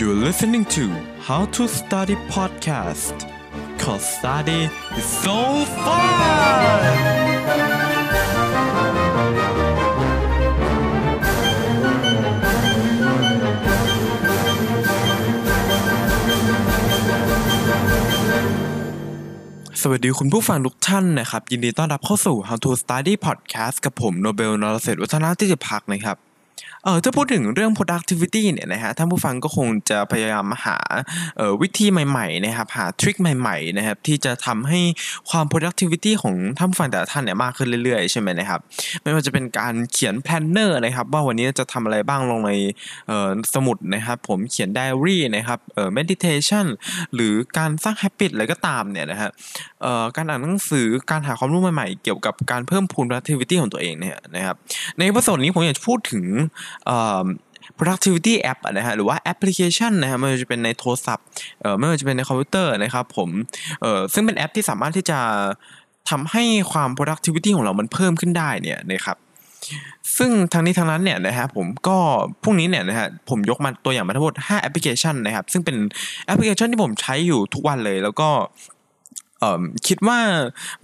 You're listening to How to Study Podcast. Cause study is so fun! สวัสดีคุณผู้ฟังทุกท่านนะครับ ยินดีต้อนรับเข้าสู่ How to Study Podcast กับผมโนเบลนรเศรษฐ์วัฒนาที่จะพักนะครับ เออถ้าพูดถึงเรื่อง productivity เนี่ยนะฮะท่านผู้ฟังก็คงจะพยายามหาเออวิธีใหม่ๆนะครับหาทริคใหม่ๆนะครับที่จะทำให้ความ productivity ของท่านผู้ฟังแต่ละท่านเนี่ยมากขึ้นเรื่อยๆใช่ไหมนะครับไม่ว่าจะเป็นการเขียน planner นะครับว่าวันนี้จะทำอะไรบ้างลงในเออสมุดนะครับผมเขียน diary นะครับเออ meditation หรือการสร้าง habit อะไรก็ตามเนี่ยนะฮะเออการอ่านหนังสือการหาความรู้ใหม่ๆ เกี่ยวกับการเพิ่มพูน productivity ของตัวเองเนี่ยนะครับในเอพิโซดนี้ผมอยากจะพูดถึง productivity app นะฮะหรือว่าแอปพลิเคชันนะฮะไม่ว่าจะเป็นในโทรศัพท์เอ่อไม่ว่าจะเป็นในคอมพิวเตอร์นะครับผมเอ่อซึ่งเป็นแอปที่สามารถที่จะทำให้ความ productivity ของเรามันเพิ่มขึ้นได้เนี่ยนะครับซึ่งทั้งนี้ทั้งนั้นเนี่ยนะฮะผมก็พรุ่งนี้เนี่ยนะฮะผมยกมาตัวอย่างมาทั้งหมด 5 แอปพลิเคชันนะครับ ซึ่งเป็นแอปพลิเคชันที่ผมใช้อยู่ทุกวันเลย แล้วก็ คิดว่า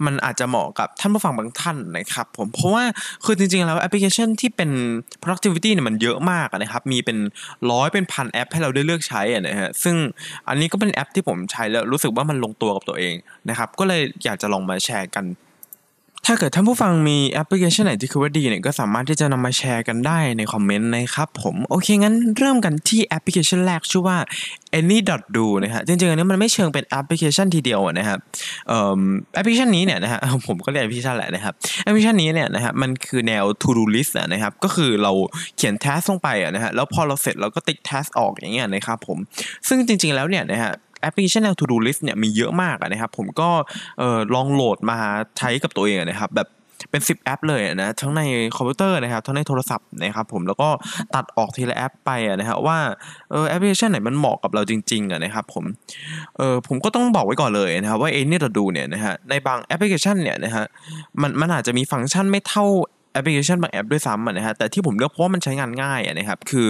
มันอาจจะเหมาะกับท่านผู้ฟังบางท่านนะครับผมเพราะว่าคือจริงๆแล้วแอปพลิเคชันที่เป็น productivity เนี่ยมันเยอะมากนะครับมีเป็นร้อยเป็นพันแอปให้เราได้เลือกใช้อะนะฮะซึ่งอันนี้ก็เป็นแอปที่ผมใช้แล้วรู้สึกว่ามันลงตัวกับตัวเองนะครับก็เลยอยากจะลองมาแชร์กัน ถ้าเกิดท่านผู้ฟังมีแอปพลิเคชันไหนที่คิดว่าดีเนี่ยก็สามารถที่จะนำมาแชร์กันได้ในคอมเมนต์นะครับผมโอเคงั้นเริ่มกันที่แอปพลิเคชันแรกชื่อว่า any.do นะฮะจริงๆอันนี้มันไม่เชิงเป็นแอปพลิเคชันทีเดียวนะครับเอ่อแอปพลิเคชันนี้เนี่ยนะฮะผมก็เรียกแอปพลิเคชันแหละนะครับแอปพลิเคชันนี้เนี่ยนะฮะมันคือแนว to do list นะครับก็คือเราเขียน task ลงไปอะนะฮะแล้วพอเราเสร็จเราก็ติ๊ก task ออกอย่างเงี้ยนะครับผมซึ่งจริงๆแล้วเนี่ยนะฮะ แอปพลิเคชันแนว To Do List เนี่ยมีเยอะมากนะครับ ผมก็ลองโหลดมาใช้กับตัวเองนะครับ แบบเป็น 10 แอปเลยนะทั้งในคอมพิวเตอร์นะครับทั้งในโทรศัพท์นะครับผมแล้วก็ตัดออกทีละแอปไปอะนะฮะว่าเออแอปพลิเคชันไหนมันเหมาะกับเราจริงๆนะครับผมเออผมก็ต้องบอกไว้ก่อนเลยนะครับว่า Any.do เนี่ยนะฮะในบางแอปพลิเคชันเนี่ยนะฮะมันมันอาจจะมีฟังก์ชันไม่เท่า แอปพลิเคชันบางแอปด้วยซ้ำอะนะฮะแต่ที่ผมเลือกเพราะว่ามันใช้งานง่ายอะนะครับคือ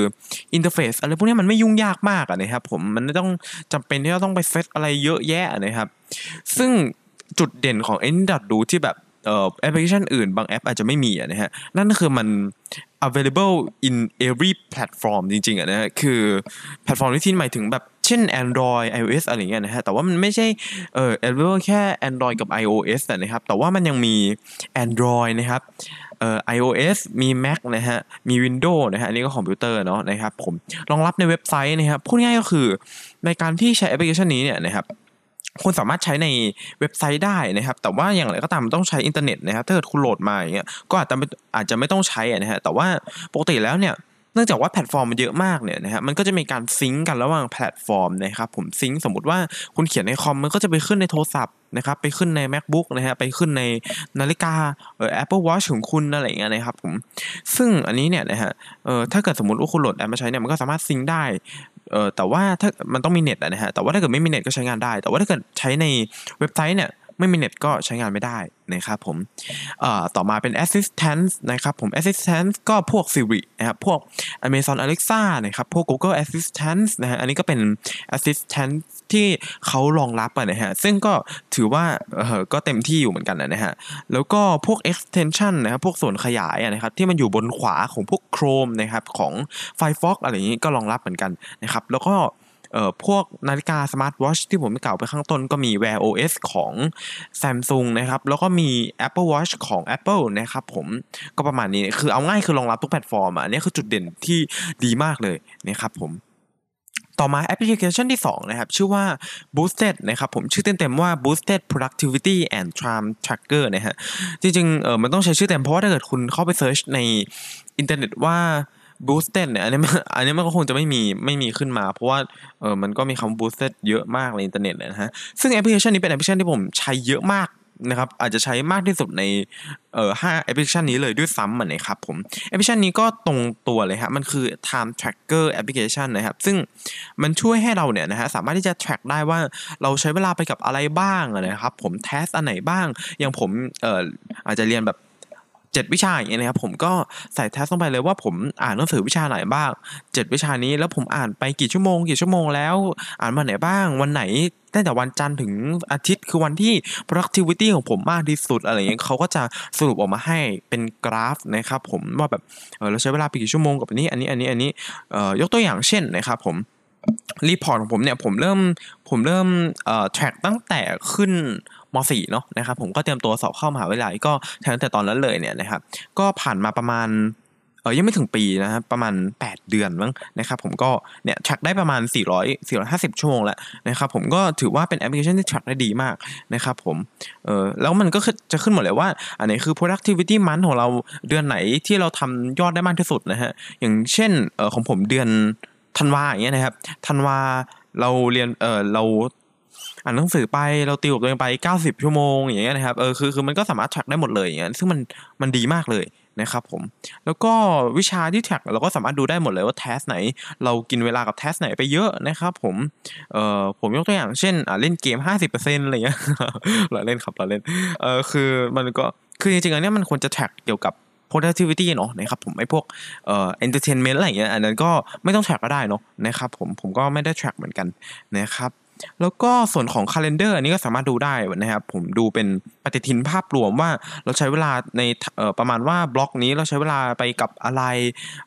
อินเทอร์เฟซอะไรพวกนี้มันไม่ยุ่งยากมากอะนะครับผมมันไม่ต้องจำเป็นที่จะต้องไปเซตอะไรเยอะแยะนะครับซึ่งจุดเด่นของ a n y d o ที่แบบแอปพลิเคชันอื่นบางแอปอาจจะไม่มีอะนะฮะนั่นคือมัน available in every platform จริงๆอะนะฮะคือแพลตฟอร์มที่หมายถึงแบบเช่น Android iOS อะไรเงี้ยนะฮะแต่ว่ามันไม่ใช่เอ่อ available แค่ Android กับ iOS นะครับแต่ว่ามันยังมี Android นะครับ อ่อ iOS มี Mac นะฮะ มี Windows นะฮะ อันนี้ก็คอมพิวเตอร์เนาะนะครับ ผมรองรับในเว็บไซต์นะครับ พูดง่ายก็คือในการที่ใช้แอปพลิเคชันนี้เนี่ยนะครับคุณสามารถใช้ในเว็บไซต์ได้นะครับ แต่ว่าอย่างไรก็ตามมันต้องใช้อินเทอร์เน็ตนะครับ ถ้าเกิดคุณโหลดมาอย่างเงี้ย ก็อาจจะไม่อาจจะไม่ต้องใช้นะฮะ แต่ว่าปกติแล้วเนี่ย เนื่องจากว่าแพลตฟอร์มมันเยอะมากเนี่ยนะฮะมันก็จะมีการ sync กันระหว่างแพลตฟอร์มนะครับผม sync สมมติว่าคุณเขียนในคอมมันก็จะไปขึ้นในโทรศัพท์นะครับไปขึ้นใน MacBook นะฮะไปขึ้นในนาฬิกาเอ่อ Apple Watch ของคุณอะไรอย่างเงี้ยนะครับผมซึ่งอันนี้เนี่ยนะฮะเอ่อถ้าเกิดสมมติว่าคุณโหลดแอปมาใช้เนี่ยมันก็สามารถ sync ได้เออแต่ว่าถ้ามันต้องมีเน็ตอะนะฮะแต่ว่าถ้าเกิดไม่มีเน็ตก็ใช้งานได้ แต่ว่าถ้าเกิดใช้ในเว็บไซต์เนี่ย ไม่มีเน็ตก็ใช้งานไม่ได้นะครับผมต่อมาเป็น assistant นะครับผม assistant ก็พวก Siri นะครับพวก Amazon Alexa นะครับพวก Google Assistant นะฮะอันนี้ก็เป็น assistant ที่เขารองรับอะนะฮะซึ่งก็ถือว่าเออก็เต็มที่อยู่เหมือนกันนะฮะแล้วก็พวก extension นะครับพวกส่วนขยายอะนะครับที่มันอยู่บนขวาของพวก Chrome นะครับของ Firefox อะไรอย่างนี้ก็รองรับเหมือนกันนะครับแล้วก็ เอ่อพวกนาฬิกาสมาร์ทวอชที่ผมกล่าวไปข้างต้นก็มี Wear OS ของ Samsung นะครับ แล้วก็มี Apple Watch ของ Apple นะครับผมก็ประมาณนี้คือเอาง่ายคือรองรับทุกแพลตฟอร์มอันนี้คือจุดเด่นที่ดีมากเลยนะครับผมต่อมาแอปพลิเคชันที่ 2 นะครับ ชื่อว่า Boosted นะครับผมชื่อเต็มๆว่า Boosted Productivity and Time Tracker นะฮะจริงๆเออมันต้องใช้ชื่อเต็มเพราะว่าถ้าเกิดคุณเข้าไป search ในอินเทอร์เน็ตว่า boosted เนี่ยอันนี้มันอันนี้มันก็คงจะไม่มีไม่มีขึ้นมา เพราะว่าเออมันก็มีคำ boosted เยอะมากในอินเทอร์เน็ตเลยนะฮะซึ่งแอปพลิเคชันนี้เป็นแอปพลิเคชันที่ผมใช้เยอะมากนะครับอาจจะใช้มากที่สุดในเอ่อห้าแอปพลิเคชันนี้เลยด้วยซ้ำอะนะครับผมแอปพลิเคชันนี้ก็ตรงตัวเลยครับมันคือ time tracker application นะครับ ซึ่งมันช่วยให้เราเนี่ยนะฮะสามารถที่จะ track ได้ว่าเราใช้เวลาไปกับอะไรบ้างนะครับ ผม task อันไหนบ้าง อย่างผมเอ่ออาจจะเรียนแบบ เจ็ดวิชาอย่างเงี้ยนะครับผมก็ใส่ task ลงไปเลยว่าผมอ่านหนังสือวิชาไหนบ้างเจ็ดวิชานี้แล้วผมอ่านไปกี่ชั่วโมงกี่ชั่วโมงแล้ว อ่านวันไหนบ้าง วันไหนตั้งแต่วันจันทร์ถึงอาทิตย์คือวันที่ productivity ของผมมากที่สุดอะไรเงี้ยเขาก็จะสรุปออกมาให้เป็นกราฟนะครับผมว่าแบบเออเราใช้เวลาไปกี่ชั่วโมงกับอันนี้อันนี้อันนี้อันนี้เอ่อยกตัวอย่างเช่นนะครับผม report ของผมเนี่ยผมเริ่มผมเริ่มเอ่อ track ตั้งแต่ขึ้น ม .4 เนาะนะครับผมก็เตรียมตัวสอบเข้ามหาวิทยาลัยก็ตั้งแต่ตอนนั้นเลยเนี่ยนะครับก็ผ่านมาประมาณเออยังไม่ถึงปีนะครับประมาณ 8 เดือนมั้งนะครับผมก็เนี่ย track ได้ประมาณ 400 450 ชั่วโมงแล้วนะครับผมก็ถือว่าเป็นแอปพลิเคชันที่ track ได้ดีมากนะครับผมเออแล้วมันก็จะขึ้นหมดเลยว่า อันไหนคือ productivity month ของเราเดือนไหนที่เราทำยอดได้มากที่สุดนะฮะอย่างเช่นเออของผมเดือนธันวาอย่างเงี้ยนะครับธันวาเราเรียนเออเรา อ่านหนังสือไปเราติวกับตัวเองไป 90 ชั่วโมงอย่างเงี้ยนะครับเออคือคือมันก็สามารถ track ได้หมดเลยอย่างเงี้ยซึ่งมันมันดีมากเลยนะครับผมแล้วก็วิชาที่ track เราก็สามารถดูได้หมดเลยว่า task ไหน เรากินเวลากับ task ไหนไปเยอะนะครับผมเอ่อผมยกตัวอย่างเช่นอ่าเล่นเกม 50%อะไรเงี้ยเราเล่นครับเราเล่นเออคือมันก็คือจริงๆอันเนี้ยมันควรจะ track เกี่ยวกับ productivity เนาะนะครับผมไอ้พวกเอ่อ entertainment อะไรอย่างเงี้ยอันนั้นก็ไม่ต้อง track ก็ได้เนาะนะครับผมผมก็ไม่ได้ track เหมือนกันนะครับ แล้วก็ส่วนของ calendar อันนี้ก็สามารถดูได้นะครับ ผมดูเป็นปฏิทินภาพรวมว่าเราใช้เวลาในประมาณว่าบล็อกนี้เราใช้เวลาไปกับอะไร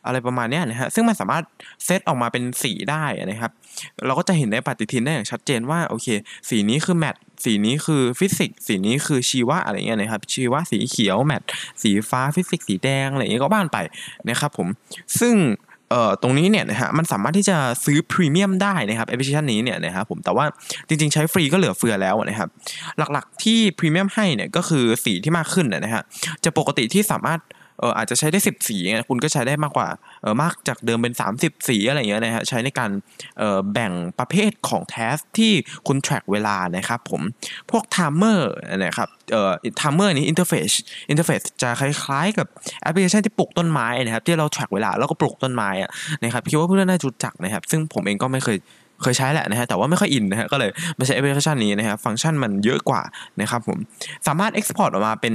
อะไรประมาณนี้นะฮะซึ่งมันสามารถเซตออกมาเป็นสีได้นะครับ เราก็จะเห็นในปฏิทินได้อย่างชัดเจนว่าโอเค สีนี้คือแมทสีนี้คือฟิสิกส์สีนี้คือชีวะอะไรเงี้ยนะครับ ชีวะสีเขียวแมทสีฟ้าฟิสิกส์สีแดงอะไรเงี้ยก็บ้านไปนะครับผมซึ่ง เอ่อตรงนี้เนี่ยนะฮะมันสามารถที่จะซื้อพรีเมียมได้นะครับแอปพลิเคชันนี้เนี่ยนะครับผมแต่ว่าจริงๆใช้ฟรีก็เหลือเฟือแล้วนะครับหลักๆที่พรีเมียมให้เนี่ยก็คือสีที่มากขึ้นนะฮะจะปกติที่สามารถ เอออาจจะใช้ได้10สีคุณก็ใช้ได้มากกว่าเออมากจากเดิมเป็น 30 สีอะไรอย่างเงี้ยนะฮะใช้ในการเออแบ่งประเภทของ task ที่คุณ track เวลานะครับผมพวก timer นะครับเอ่อ timer นี้ interface interface จะคล้ายๆ กับแอปพลิเคชันที่ปลูกต้นไม้นะครับที่เรา track เวลาแล้วก็ปลูกต้นไม้อะนะครับคิดว่าเพื่อนน่าจะรู้จักนะครับ ซึ่งผมเองก็ไม่เคยเคยใช้แหละนะฮะแต่ว่าไม่ค่อยอินนะฮะก็เลยมาใช้แอปพลิเคชันนี้นะฮะฟังก์ชันมันเยอะกว่านะครับผมสามารถ export ออกมาเป็น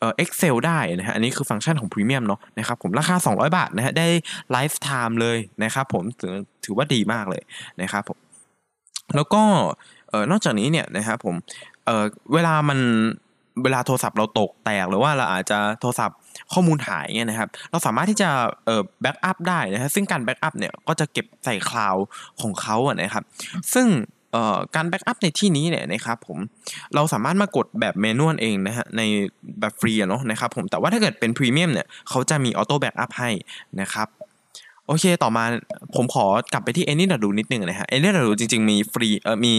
เอ่อ Excel ได้นะฮะอันนี้คือฟังก์ชันของพรีเมียมเนาะนะครับผมราคา 200 บาทนะฮะได้ lifetime เลยนะครับผมถือถือว่าดีมากเลยนะครับผมแล้วก็เอ่อนอกจากนี้เนี่ยนะครับผมเอ่อเวลามันเวลาโทรศัพท์เราตกแตกหรือว่าเราอาจจะโทรศัพท์ข้อมูลหายเงี้ยนะครับ เราสามารถที่จะเอ่อ backup ได้นะฮะซึ่งการ backup เนี่ยก็จะเก็บใส่ cloud ของเขาอะนะครับ ซึ่ง การ backup ในที่นี้เนี่ยนะครับผมเราสามารถมากดแบบ manual เองนะฮะในแบบฟรีเนาะนะครับผมแต่ว่าถ้าเกิดเป็นพรีเมียมเนี่ยเขาจะมี auto backup ให้นะครับโอเค ต่อมาผมขอกลับไปที่ Any ดูนิดนึงนะฮะ Any ดูจริง ๆ มีฟรีเอ่อมี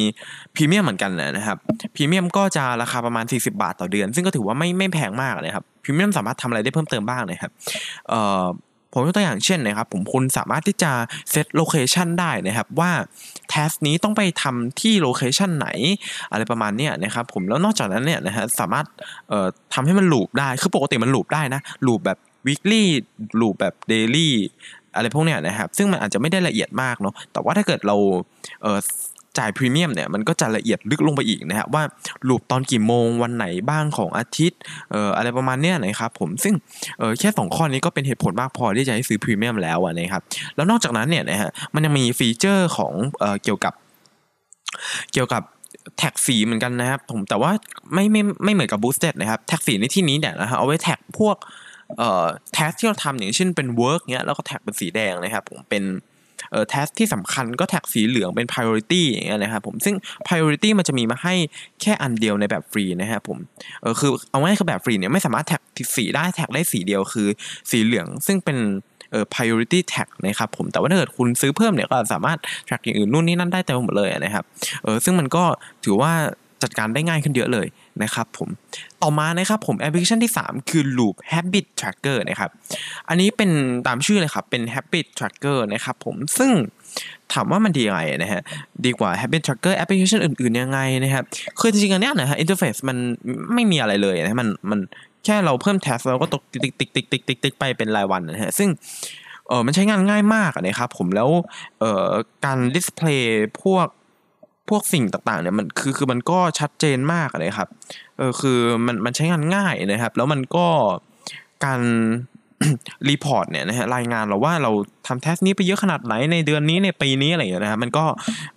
พรีเมียมเหมือนกันนะครับพรีเมียมก็จะราคาประมาณ 40 บาทต่อเดือน ซึ่งก็ถือว่าไม่ไม่แพงมากนะครับพรีเมียมสามารถทำอะไรได้เพิ่มเติมบ้างนะครับเอ่อ ผมยกตัวอย่างเช่นนะครับผมคุณสามารถที่จะ set location ได้นะครับว่า task นี้ต้องไปทำที่ location ไหนอะไรประมาณนี้นะครับผมแล้วนอกจากนั้นเนี่ยนะฮะสามารถเอ่อทำให้มันลูปได้คือปกติมันลูปได้นะลูปแบบ weekly ลูปแบบ daily อะไรพวกเนี้ยนะครับซึ่งมันอาจจะไม่ได้ละเอียดมากเนาะแต่ว่าถ้าเกิดเราเอ่อ จ่ายพรีเมียมเนี่ยมันก็จะละเอียดลึกลงไปอีกนะครับว่าลูปตอนกี่โมงวันไหนบ้างของอาทิตย์เอ่ออะไรประมาณเนี้ยนะครับผมซึ่งเออแค่สองข้อนี้ก็เป็นเหตุผลมากพอที่จะให้ซื้อพรีเมียมแล้วนะครับแล้วนอกจากนั้นเนี่ยนะฮะมันยังมีฟีเจอร์ของเอ่อเกี่ยวกับเกี่ยวกับแท็กสีเหมือนกันนะครับผมแต่ว่าไม่ไม่ไม่เหมือนกับ boosted นะครับแท็กสีในที่นี้เนี่ยนะฮะเอาไว้แท็กพวกเอ่อ task ที่เราทำอย่างเช่นเป็น work เนี้ยแล้วก็แท็กเป็นสีแดงนะครับผมเป็น เอ่อแท็กที่สำคัญก็แท็กสีเหลืองเป็น priority อย่างเงี้ยนะครับผมซึ่ง priority มันจะมีมาให้แค่อันเดียวในแบบฟรีนะครับผมเออคือเอาง่ายคือแบบฟรีเนี่ยไม่สามารถแท็กสีได้แท็กได้สีเดียวคือสีเหลืองซึ่งเป็นเอ่อ priority tag นะครับผมแต่ว่าถ้าเกิดคุณซื้อเพิ่มเนี่ยก็สามารถ track อย่างอื่นนู่นนี่นั่นได้เต็มหมดเลยนะครับเออซึ่งมันก็ถือว่า จัดการได้ง่ายขึ้นเยอะเลยนะครับผมต่อมานะครับผมแอปพลิเคชันที่ 3 คือ Loop Habit Tracker นะครับอันนี้เป็นตามชื่อเลยครับเป็น Habit Tracker นะครับผมซึ่งถามว่ามันดียังไงนะฮะดีกว่า Habit Tracker แอปพลิเคชันอื่นๆยังไงนะครับคือจริงๆอันเนี้ยนะฮะ interface มันไม่มีอะไรเลยนะมันมันแค่เราเพิ่ม task เราก็ตกติ๊กติ๊กติ๊กติ๊กติ๊กติ๊กติ๊กไปเป็นรายวันนะฮะซึ่งเออมันใช้งานง่ายมากนะครับผมแล้วเอ่อการ display พวก พวกสิ่งต่างๆเนี่ยมันคือคือมันก็ชัดเจนมากเลยครับเออคือมันมันใช้งานง่ายนะครับ แล้วมันก็การ report เนี่ยนะฮะรายงานเราว่าเราทำ task นี้ไปเยอะขนาดไหนในเดือนนี้ในปีนี้อะไรอย่างเงี้ยนะฮะมันก็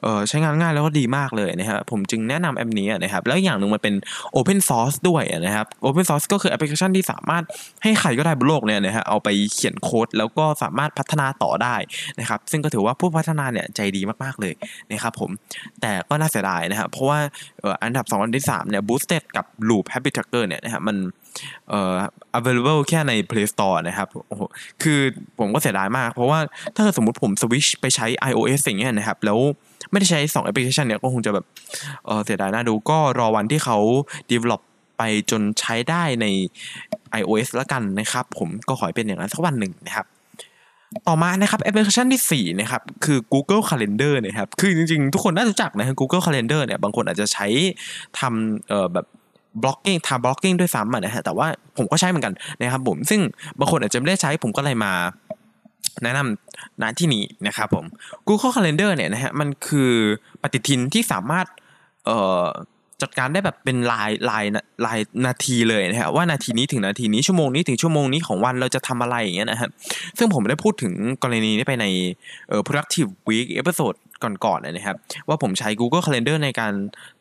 เออใช้งานง่ายแล้วก็ดีมากเลยนะฮะผมจึงแนะนำแอปนี้นะครับแล้วอย่างหนึ่งมันเป็น Open Source ด้วยนะครับ Open Source ก็คือแอปพลิเคชันที่สามารถให้ใครก็ได้บนโลกเนี่ยนะฮะเอาไปเขียนโค้ดแล้วก็สามารถพัฒนาต่อได้นะครับซึ่งก็ถือว่าผู้พัฒนาเนี่ยใจดีมากๆเลยนะครับผมแต่ก็น่าเสียดายนะครับเพราะว่าอันดับ 2 อันที่3เนี่ย Boosted กับ Loop Habit Tracker เนี่ยนะฮะมัน เอ่อ available แค่ใน Play Store นะครับโอ้โหคือผมก็เสียดายมาก เพราะว่าถ้าสมมติผมสวิชไปใช้ iOS อย่างเงี้ยนะครับ แล้วไม่ได้ใช้2แอปพลิเคชันเนี่ยก็คงจะแบบเออเสียดายน่าดูก็รอวันที่เขา develop ไปจนใช้ได้ใน iOS แล้วกันนะครับ ผมก็ขอให้เป็นอย่างนั้นสักวันหนึ่งนะครับต่อมานะครับแอปพลิเคชันที่ 4 นะครับ คือ Google Calendar นะครับ คือจริงๆ ทุกคนน่าจะรู้จักนะ Google Calendar เนี่ยบางคนอาจจะใช้ทำเอ่อแบบ บล็อกกิ้งทำ blocking ด้วยซ้ำนะฮะแต่ว่าผมก็ใช้เหมือนกันนะครับผมซึ่งบางคนอาจจะไม่ได้ใช้ผมก็เลยมาแนะนำณที่นี้นะครับผม Google Calendar เนี่ยนะฮะมันคือปฏิทินที่สามารถเอ่อ จัดการได้แบบเป็นรายรายรายนาทีเลยนะฮะว่านาทีนี้ถึงนาทีนี้ชั่วโมงนี้ถึงชั่วโมงนี้ของวันเราจะทำอะไรอย่างเงี้ยนะฮะซึ่งผมได้พูดถึงกรณีนี้ไปในเอ่อ productive week episode ก่อนๆนะครับ ว่าผมใช้ Google Calendar ในการ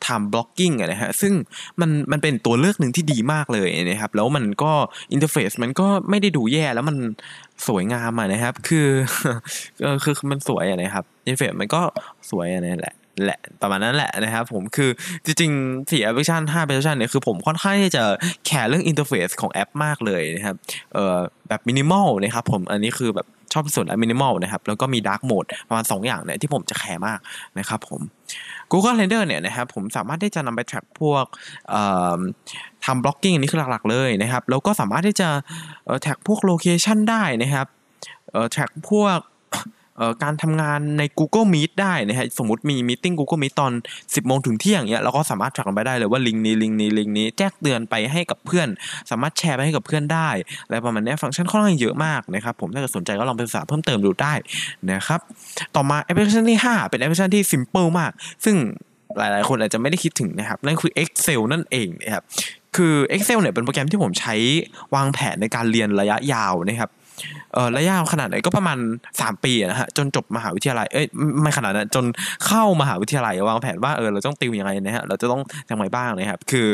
ทำ blocking นะฮะซึ่งมันมันเป็นตัวเลือกหนึ่งที่ดีมากเลยนะครับ แล้วมันก็ interface มันก็ไม่ได้ดูแย่แล้วมันสวยงามอะนะครับ คือคือมันสวยอะนะครับ interface มันก็สวยอะนี่แหละ แหละประมาณนั้นแหละนะครับผมคือจริงๆสี่แอปพลิเคชันห้าแอปพลิเคชันเนี่ยคือผมค่อนข้างที่จะแคร์เรื่อง interface ของแอปมากเลยนะครับเอ่อแบบมินิมอลนะครับผมอันนี้คือแบบชอบส่วนมินิมอลนะครับแล้วก็มี dark mode ประมาณ 2 อย่างเนี่ยที่ผมจะแคร์มากนะครับผม Google Calendar เนี่ยนะครับผมสามารถที่จะนำไป track พวกทำ blocking อันนี้คือหลักๆเลยนะครับแล้วก็สามารถที่จะแท็กพวก location ได้นะครับแท็กพวก การทำงานใน Google Meet ได้นะฮะสมมติมี meeting Google Meet ตอน 10โมงถึงเที่ยงเนี้ยเราก็สามารถ track ไปได้เลยว่าลิงก์นี้ลิงก์นี้ลิงก์นี้แจ้งเตือนไปให้กับเพื่อน สามารถแชร์ไปให้กับเพื่อนได้อะไรประมาณนี้ฟังก์ชันค่อนข้างเยอะมากนะครับผมถ้าเกิดสนใจก็ลองไปศึกษาเพิ่มเติมดูได้นะครับต่อมาแอปพลิเคชันที่ 5 เป็นแอปพลิเคชันที่ simple มาก ซึ่งหลายๆ คนอาจจะไม่ได้คิดถึงนะครับ นั่นคือ Excel นั่นเองนะครับคือ Excel เนี่ยเป็นโปรแกรมที่ผมใช้วางแผนในการเรียนระยะยาวนะครับ เออระยะขนาดไหนก็ประมาณ 3 ปีนะฮะจนจบมหาวิทยาลัยเอ้ยไม่ขนาดนั้นจนเข้ามหาวิทยาลัยวางแผนว่าเออเราต้องติวยังไงนะฮะเราจะต้องยังไงบ้างนะครับ คือ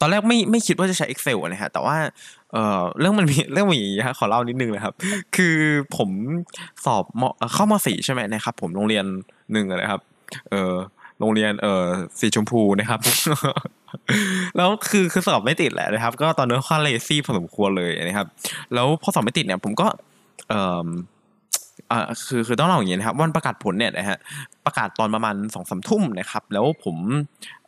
ตอนแรกไม่ไม่คิดว่าจะใช้ Excel นะฮะแต่ว่าเออเรื่องมันมีเรื่องมันอย่างนี้ฮะขอเล่านิดนึงนะครับ คือผมสอบเข้ามาสี่ใช่ไหมนะครับ ผมโรงเรียนหนึ่งนะครับ เออโรงเรียนเออสีชมพูนะครับ แล้วคือคือสอบไม่ติดแหละนะครับ ก็ตอนนั้นค่อนเลซี่พอสมควรเลยนะครับ แล้วพอสอบไม่ติดเนี่ย ผมก็ เอออ่าคือคือต้องเล่าอย่างนี้นะครับวันประกาศผลเนี่ยนะฮะประกาศตอนประมาณสองสามทุ่มนะครับ แล้วผม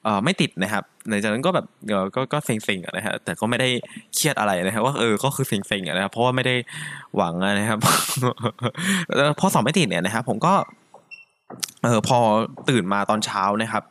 เอ่อไม่ติดนะครับในจากนั้นก็แบบเออก็ก็เซ็งๆนะฮะแต่ก็ไม่ได้เครียดอะไรนะครับว่าเออก็คือเซ็งๆนะครับเพราะว่าไม่ได้หวังนะครับแล้วพอสอบไม่ติดเนี่ยนะครับผมก็เออพอตื่นมาตอนเช้านะครับ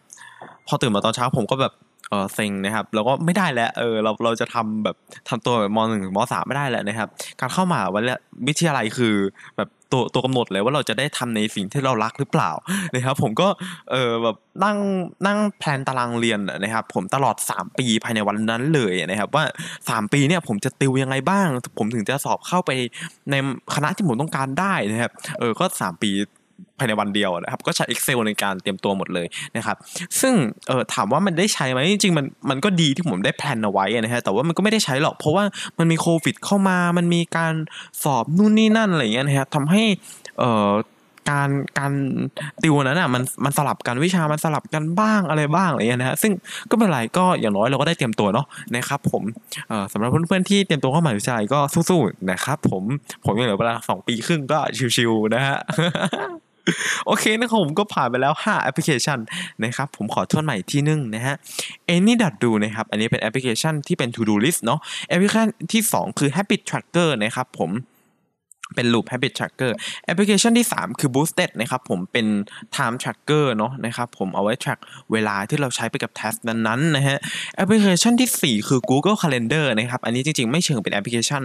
พอตื่นมาตอนเช้าผมก็แบบ เออเซ็งนะครับแล้วก็ไม่ได้แล้วเออเราเราจะทำแบบทำตัวแบบมหนึ่งมสามไม่ได้แล้วนะครับ การเข้ามาวันวิทยาลัยคือแบบตัวตัวกำหนดเลยว่าเราจะได้ทำในสิ่งที่เรารักหรือเปล่านะครับ ผมก็เออแบบนั่งนั่งแพลนตารางเรียนนะครับ ผมตลอด 3 ปีภายในวันนั้นเลยนะครับ ว่า 3 ปีเนี่ยผมจะติวยังไงบ้าง ผมถึงจะสอบเข้าไปในคณะที่ผมต้องการได้นะครับ เออก็ 3 ปี ภายในวันเดียวนะครับ ก็ใช้ Excel ในการเตรียมตัวหมดเลยนะครับ ซึ่งเออถามว่ามันได้ใช้ไหมจริงๆมันมันก็ดีที่ผมได้แพลนเอาไว้นะฮะแต่ว่ามันก็ไม่ได้ใช้หรอก เพราะว่ามันมีโควิดเข้ามา มันมีการสอบนู่นนี่นั่นอะไรเงี้ยนะครับทำให้เออการการติวนั้นอะมันมันสลับกันวิชามันสลับกันบ้างอะไรบ้างอะไรเงี้ยนะฮะซึ่งก็เป็นไรก็อย่างน้อยเราก็ได้เตรียมตัวเนาะนะครับผมเอ่อสำหรับเพื่อนๆที่เตรียมตัวเข้ามหาวิทยาลัยก็สู้ๆนะครับผมผมยังเหลือเวลาสองปีครึ่งก็ชิวๆนะฮะ โอเคนะครับผมก็ผ่านไปแล้ว 5 แอปพลิเคชันนะครับ ผมขอทวนใหม่ทีนึงนะฮะ Any.do นะครับ อันนี้เป็นแอปพลิเคชันที่เป็น To Do List เนาะแอปพลิเคชันที่ 2 คือ Habit Tracker นะครับผมเป็น Loop Habit Tracker แอปพลิเคชันที่ 3 คือ Boosted นะครับผมเป็น Time Tracker เนาะนะครับผมเอาไว้ track เวลาที่เราใช้ไปกับ task นั้นๆนะฮะแอปพลิเคชันที่ 4 คือ Google Calendar นะครับอันนี้จริงๆ ไม่เชิงเป็นแอปพลิเคชัน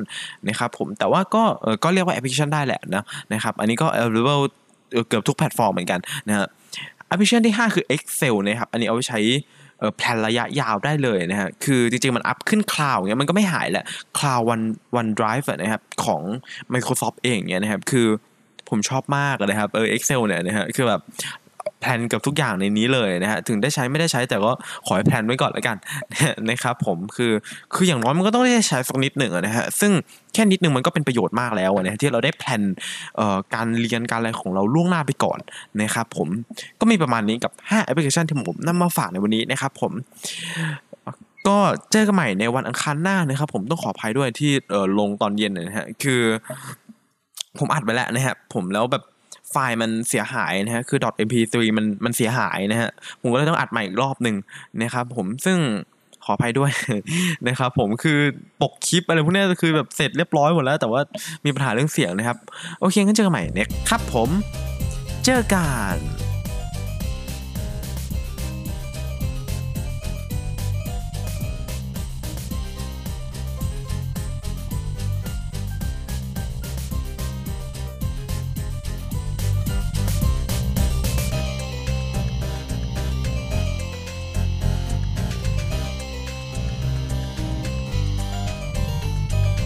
นะครับผมแต่ว่าก็เออก็เรียกว่าแอปพลิเคชันได้แหละนะนะครับอันนี้ก็ available เกือบทุกแพลตฟอร์มเหมือนกันนะฮะแอปพลิเคชันที่ 5 คือ Excel นะครับ อันนี้เอาไปใช้ plan ระยะยาวได้เลยนะฮะ คือจริงๆ มันอัพขึ้น cloud เงี้ย มันก็ไม่หายแหละ cloud วัน OneDrive นะครับของ Microsoft เองเนี่ยนะครับ คือผมชอบมากนะครับ เออ Excel เนี่ยนะฮะ คือแบบ plan กับทุกอย่างในนี้เลยนะฮะถึงได้ใช้ไม่ได้ใช้แต่ก็ขอให้ plan ไว้ก่อนแล้วกันนะครับผมคือคืออย่างน้อยมันก็ต้องได้ใช้สักนิดหนึ่งนะฮะซึ่งแค่นิดหนึ่งมันก็เป็นประโยชน์มากแล้วนะที่เราได้ plan การเรียนการอะไรของเราล่วงหน้าไปก่อนนะครับผมก็มีประมาณนี้กับ5แอปพลิเคชันที่ผมนำมาฝากในวันนี้นะครับผมก็เจอกันใหม่ในวันอังคารหน้านะครับผมต้องขออภัยด้วยที่ลงตอนเย็นนะฮะคือผมอัดไปแล้วนะฮะผมแล้วแบบ ไฟล์มันเสียหายนะฮะคือ .mp3 มันมันเสียหายนะฮะผมก็เลยต้องอัดใหม่อีกรอบหนึ่งนะครับผมซึ่งขออภัยด้วยนะครับผมคือปกคลิปอะไรพวกนี้คือแบบเสร็จเรียบร้อยหมดแล้ว แต่ว่ามีปัญหาเรื่องเสียงนะครับ โอเคงั้นเจอกันใหม่เน็กครับผม เจอกัน